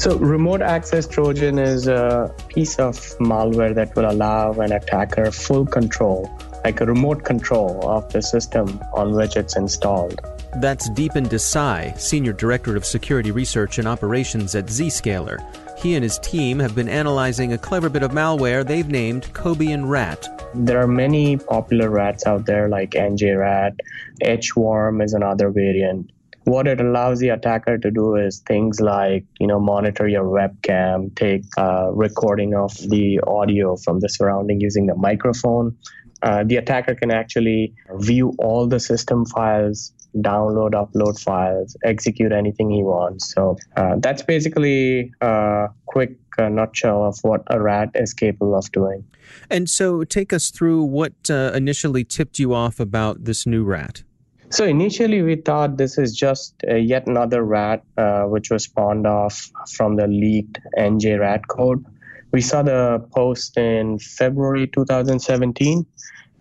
So, remote access Trojan is a piece of malware that will allow an attacker full control, like a remote control of the system on which it's installed. That's Deepen Desai, Senior Director of Security Research and Operations at Zscaler. He and his team have been analyzing a clever bit of malware they've named Cobian Rat. There are many popular rats out there like NJRat, H-Worm is another variant what it allows the attacker to do is things like you know monitor your webcam take a recording of the audio from the surrounding using the microphone. Uh, the attacker can actually view all the system files download upload files execute anything he wants. So uh, that's basically a quick uh, nutshell of what a rat is capable of doing. And so take us through what uh, initially tipped you off about this new rat so initially, we thought this is just uh, yet another rat, uh, which was spawned off from the leaked NJ rat code. We saw the post in February 2017.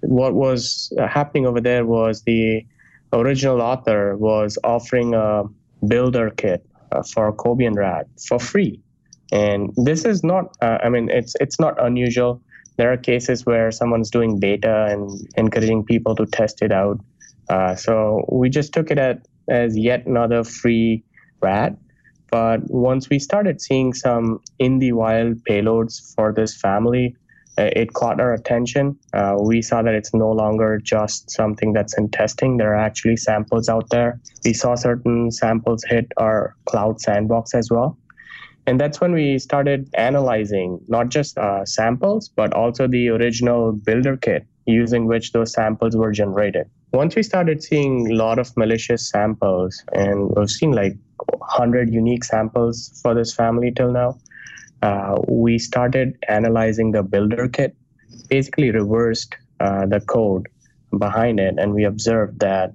What was uh, happening over there was the original author was offering a builder kit uh, for Cobian Rat for free, and this is not. Uh, I mean, it's it's not unusual. There are cases where someone's doing beta and encouraging people to test it out uh, so we just took it at, as yet another free rat. But once we started seeing some in the wild payloads for this family, uh, it caught our attention. Uh, we saw that it's no longer just something that's in testing. There are actually samples out there. We saw certain samples hit our cloud sandbox as well. And that's when we started analyzing not just uh, samples, but also the original builder kit using which those samples were generated once we started seeing a lot of malicious samples, and we've seen like 100 unique samples for this family till now, uh, we started analyzing the builder kit, basically reversed uh, the code behind it, and we observed that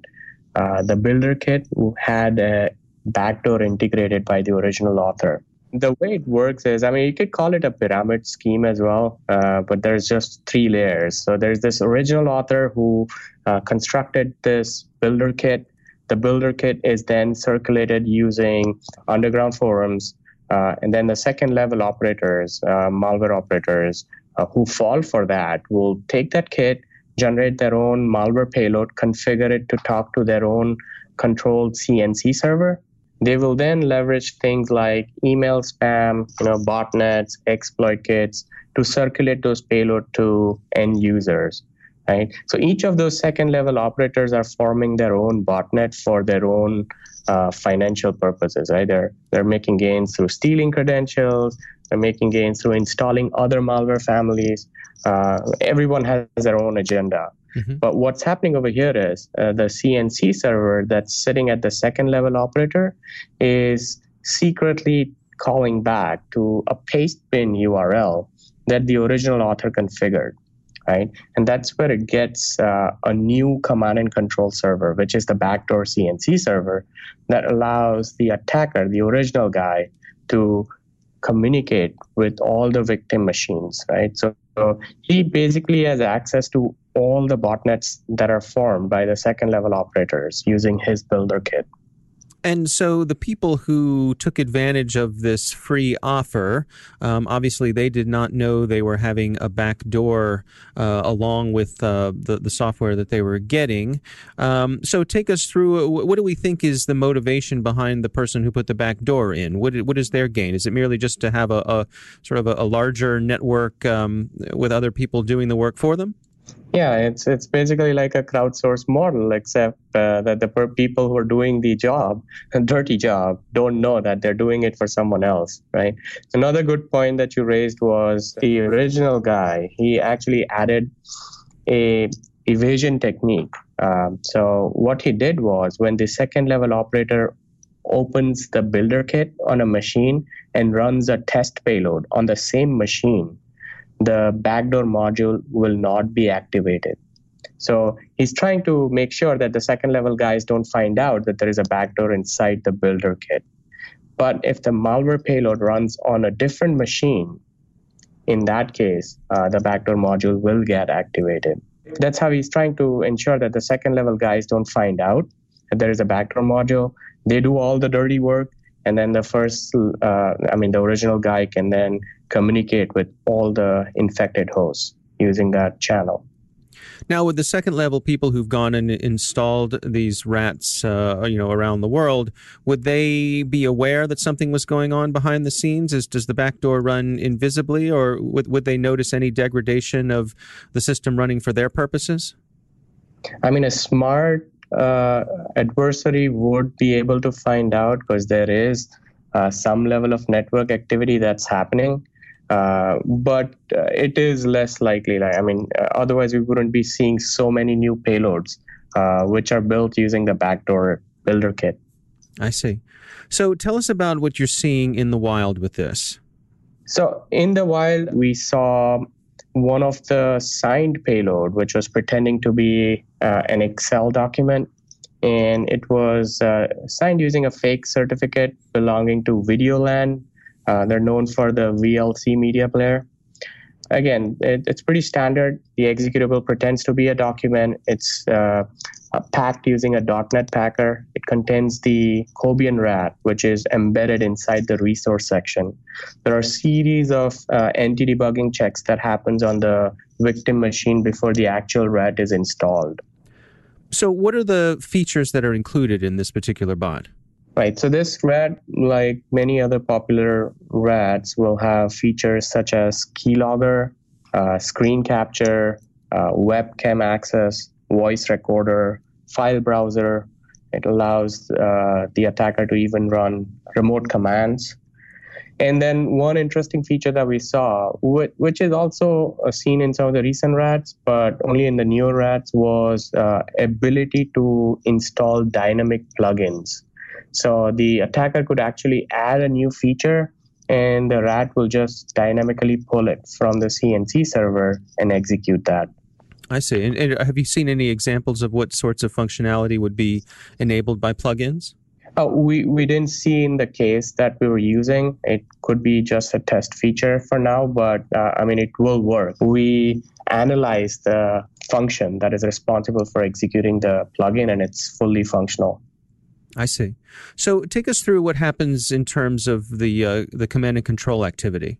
uh, the builder kit had a backdoor integrated by the original author the way it works is, I mean, you could call it a pyramid scheme as well, uh, but there's just three layers. So there's this original author who uh, constructed this builder kit. The builder kit is then circulated using underground forums. Uh, and then the second level operators, uh, malware operators, uh, who fall for that will take that kit, generate their own malware payload, configure it to talk to their own controlled CNC server, They will then leverage things like email spam, you know, botnets, exploit kits to circulate those payload to end users. Right. So each of those second level operators are forming their own botnet for their own uh, financial purposes. Right. They're they're making gains through stealing credentials. They're making gains through installing other malware families. Uh, everyone has their own agenda. Mm-hmm. But what's happening over here is uh, the CNC server that's sitting at the second level operator is secretly calling back to a paste bin URL that the original author configured, right? And that's where it gets uh, a new command and control server, which is the backdoor CNC server that allows the attacker, the original guy, to communicate with all the victim machines, right? So, so he basically has access to all the botnets that are formed by the second level operators using his builder kit. And so the people who took advantage of this free offer, um, obviously they did not know they were having a backdoor uh, along with uh, the, the software that they were getting. Um, so take us through uh, what do we think is the motivation behind the person who put the backdoor in? What, what is their gain? Is it merely just to have a, a sort of a, a larger network um, with other people doing the work for them? Yeah, it's it's basically like a crowdsourced model, except uh, that the people who are doing the job, a dirty job, don't know that they're doing it for someone else, right? Another good point that you raised was the original guy. He actually added a evasion technique. Um, so what he did was when the second level operator opens the builder kit on a machine and runs a test payload on the same machine the backdoor module will not be activated. So he's trying to make sure that the second level guys don't find out that there is a backdoor inside the builder kit. But if the malware payload runs on a different machine, in that case, uh, the backdoor module will get activated. That's how he's trying to ensure that the second level guys don't find out that there is a backdoor module. They do all the dirty work, and then the first, uh, I mean, the original guy can then communicate with all the infected hosts using that channel. Now, with the second level people who've gone and installed these rats, uh, you know, around the world, would they be aware that something was going on behind the scenes? Is does the back door run invisibly, or would would they notice any degradation of the system running for their purposes? I mean, a smart uh, adversary would be able to find out because there is uh, some level of network activity that's happening. Uh, but uh, it is less likely. Like I mean, uh, otherwise we wouldn't be seeing so many new payloads, uh, which are built using the backdoor builder kit. I see. So tell us about what you're seeing in the wild with this. So in the wild, we saw one of the signed payload, which was pretending to be uh, an Excel document, and it was signed using a fake certificate belonging to VideoLAN uh, they're known for the VLC media player. Again, it, it's pretty standard. The executable pretends to be a document. It's uh, packed using a .NET packer. It contains the Cobian RAT, which is embedded inside the resource section. There are a series of uh, anti-debugging checks that happens on the victim machine before the actual RAT is installed. So, what are the features that are included in this particular bot? Right. So this RAT, like many other popular RATs, will have features such as keylogger, uh, screen capture, uh, webcam access, voice recorder, file browser. It allows uh, the attacker to even run remote commands. And then one interesting feature that we saw, which is also uh, seen in some of the recent RATs, but only in the newer RATs, was uh, ability to install dynamic plugins. So the attacker could actually add a new feature and the rat will just dynamically pull it from the CNC server and execute that. I see. And, and, have you seen any examples of what sorts of functionality would be enabled by plugins? Uh, we, we didn't see in the case that we were using. It could be just a test feature for now, but uh, I mean, it will work. We analyzed the function that is responsible for executing the plugin, and it's fully functional. I see. So take us through what happens in terms of the uh, the command and control activity.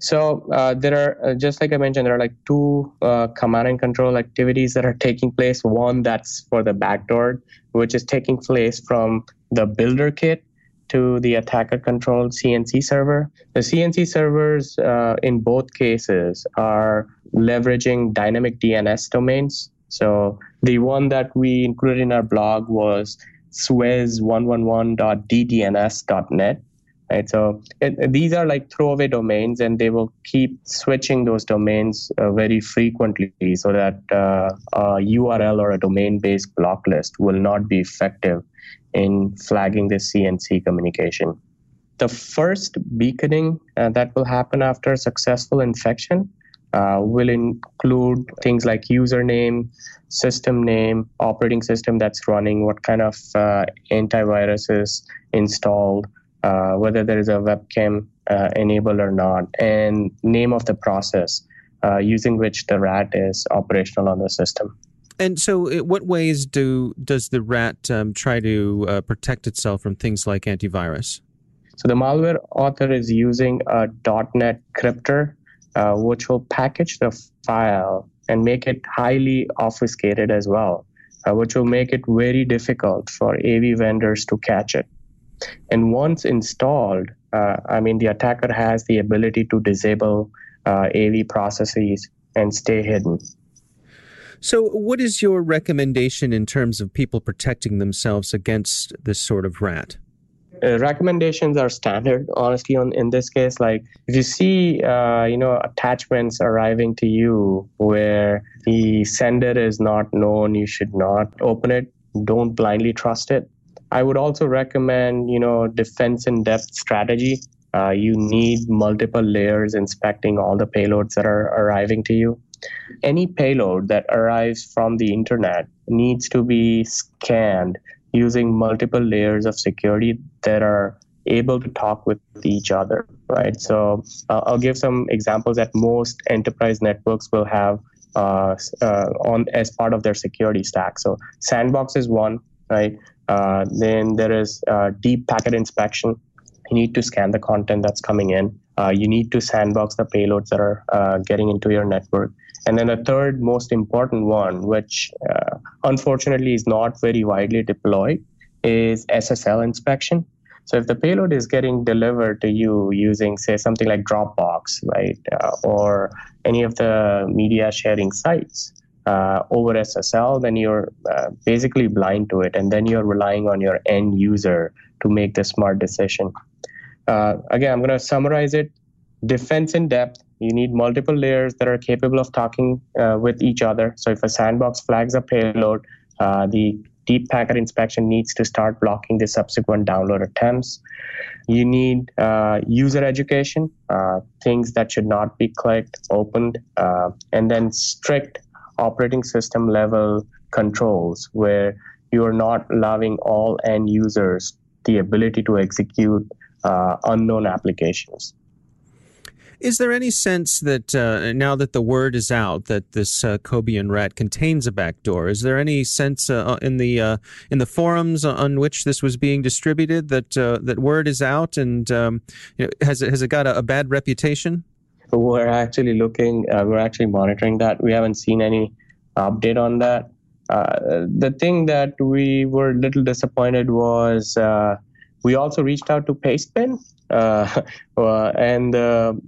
So uh, there are, uh, just like I mentioned, there are like two uh, command and control activities that are taking place. One that's for the backdoor, which is taking place from the builder kit to the attacker controlled CNC server. The CNC servers uh, in both cases are leveraging dynamic DNS domains. So the one that we included in our blog was swez111.ddns.net. Right, so it, these are like throwaway domains, and they will keep switching those domains uh, very frequently, so that uh, a URL or a domain-based block list will not be effective in flagging the CNC communication. The first beaconing uh, that will happen after a successful infection uh, will include things like username, system name, operating system that's running, what kind of uh, antivirus is installed, uh, whether there is a webcam uh, enabled or not, and name of the process uh, using which the rat is operational on the system. And so, what ways do does the rat um, try to uh, protect itself from things like antivirus? So the malware author is using a .NET crypter uh, which will package the file and make it highly obfuscated as well, uh, which will make it very difficult for AV vendors to catch it. And once installed, uh, I mean, the attacker has the ability to disable uh, AV processes and stay hidden. So, what is your recommendation in terms of people protecting themselves against this sort of rat? uh, recommendations are standard honestly on in this case like if you see uh, you know attachments arriving to you where the sender is not known you should not open it don't blindly trust it i would also recommend you know defense in depth strategy. Uh, you need multiple layers inspecting all the payloads that are arriving to you. Any payload that arrives from the internet needs to be scanned using multiple layers of security that are able to talk with each other right? So uh, i'll give some examples that most enterprise networks will have uh, uh, on as part of their security stack. So sandbox is one right uh, then there is uh, deep packet inspection. You need to scan the content that's coming in. Uh, you need to sandbox the payloads that are getting into your network. And then the third most important one, which uh, unfortunately is not very widely deployed, is SSL inspection. So if the payload is getting delivered to you using, say, something like Dropbox, right, uh, or any of the media sharing sites uh, over SSL, then you're uh, basically blind to it, and then you're relying on your end user to make the smart decision. Uh, again, I'm going to summarize it. Defense in depth you need multiple layers that are capable of talking uh, with each other. So if a sandbox flags a payload, uh, the deep packet inspection needs to start blocking the subsequent download attempts. You need uh, user education, uh, things that should not be clicked, opened, uh, and then strict operating system level controls where you are not allowing all end users the ability to execute uh, unknown applications. Is there any sense that uh, now that the word is out that this uh, Cobian rat contains a backdoor, is there any sense uh, uh in the uh, in the forums on which this was being distributed that uh, that word is out and um, you know, has it has it got a, a bad reputation? We're actually looking. we're actually monitoring that. We haven't seen any update on that. the thing that we were a little disappointed was we also reached out to Pastebin, uh, uh, and the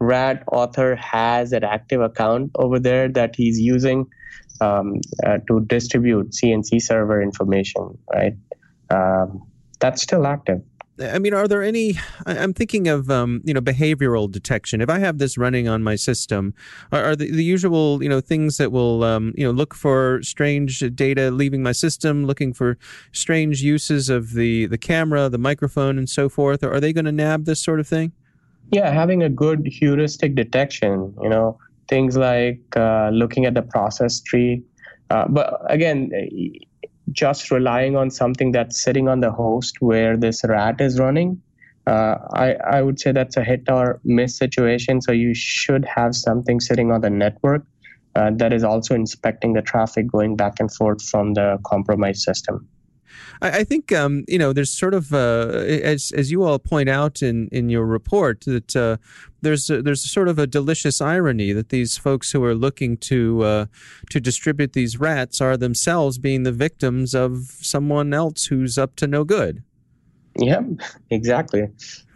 rat author has an active account over there that he's using um, uh, to distribute CNC server information, right? Um, that's still active. I mean, are there any? I'm thinking of um, you know behavioral detection. If I have this running on my system, are, are the, the, usual you know things that will um, you know look for strange data leaving my system, looking for strange uses of the the camera, the microphone, and so forth? Or are they going to nab this sort of thing? Yeah, having a good heuristic detection. You know, things like uh, looking at the process tree. Uh, but again, just relying on something that's sitting on the host where this rat is running, uh, I, I would say that's a hit or miss situation. So you should have something sitting on the network uh, that is also inspecting the traffic going back and forth from the compromised system. I, I think um, you know there's sort of uh, as as you all point out in in your report that uh, there's a, there's sort of a delicious irony that these folks who are looking to uh, to distribute these rats are themselves being the victims of someone else who's up to no good. Yep, exactly.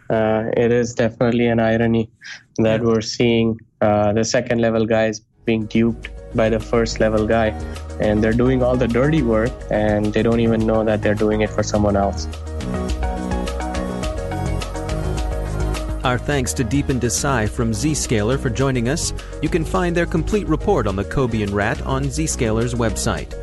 Uh, it is definitely an irony that we're seeing uh, the second level guys being duped by the first level guy, and they're doing all the dirty work, and they don't even know that they're doing it for someone else. Our thanks to Deepen Desai from Zscaler for joining us. You can find their complete report on the Cobian rat on Zscaler's website.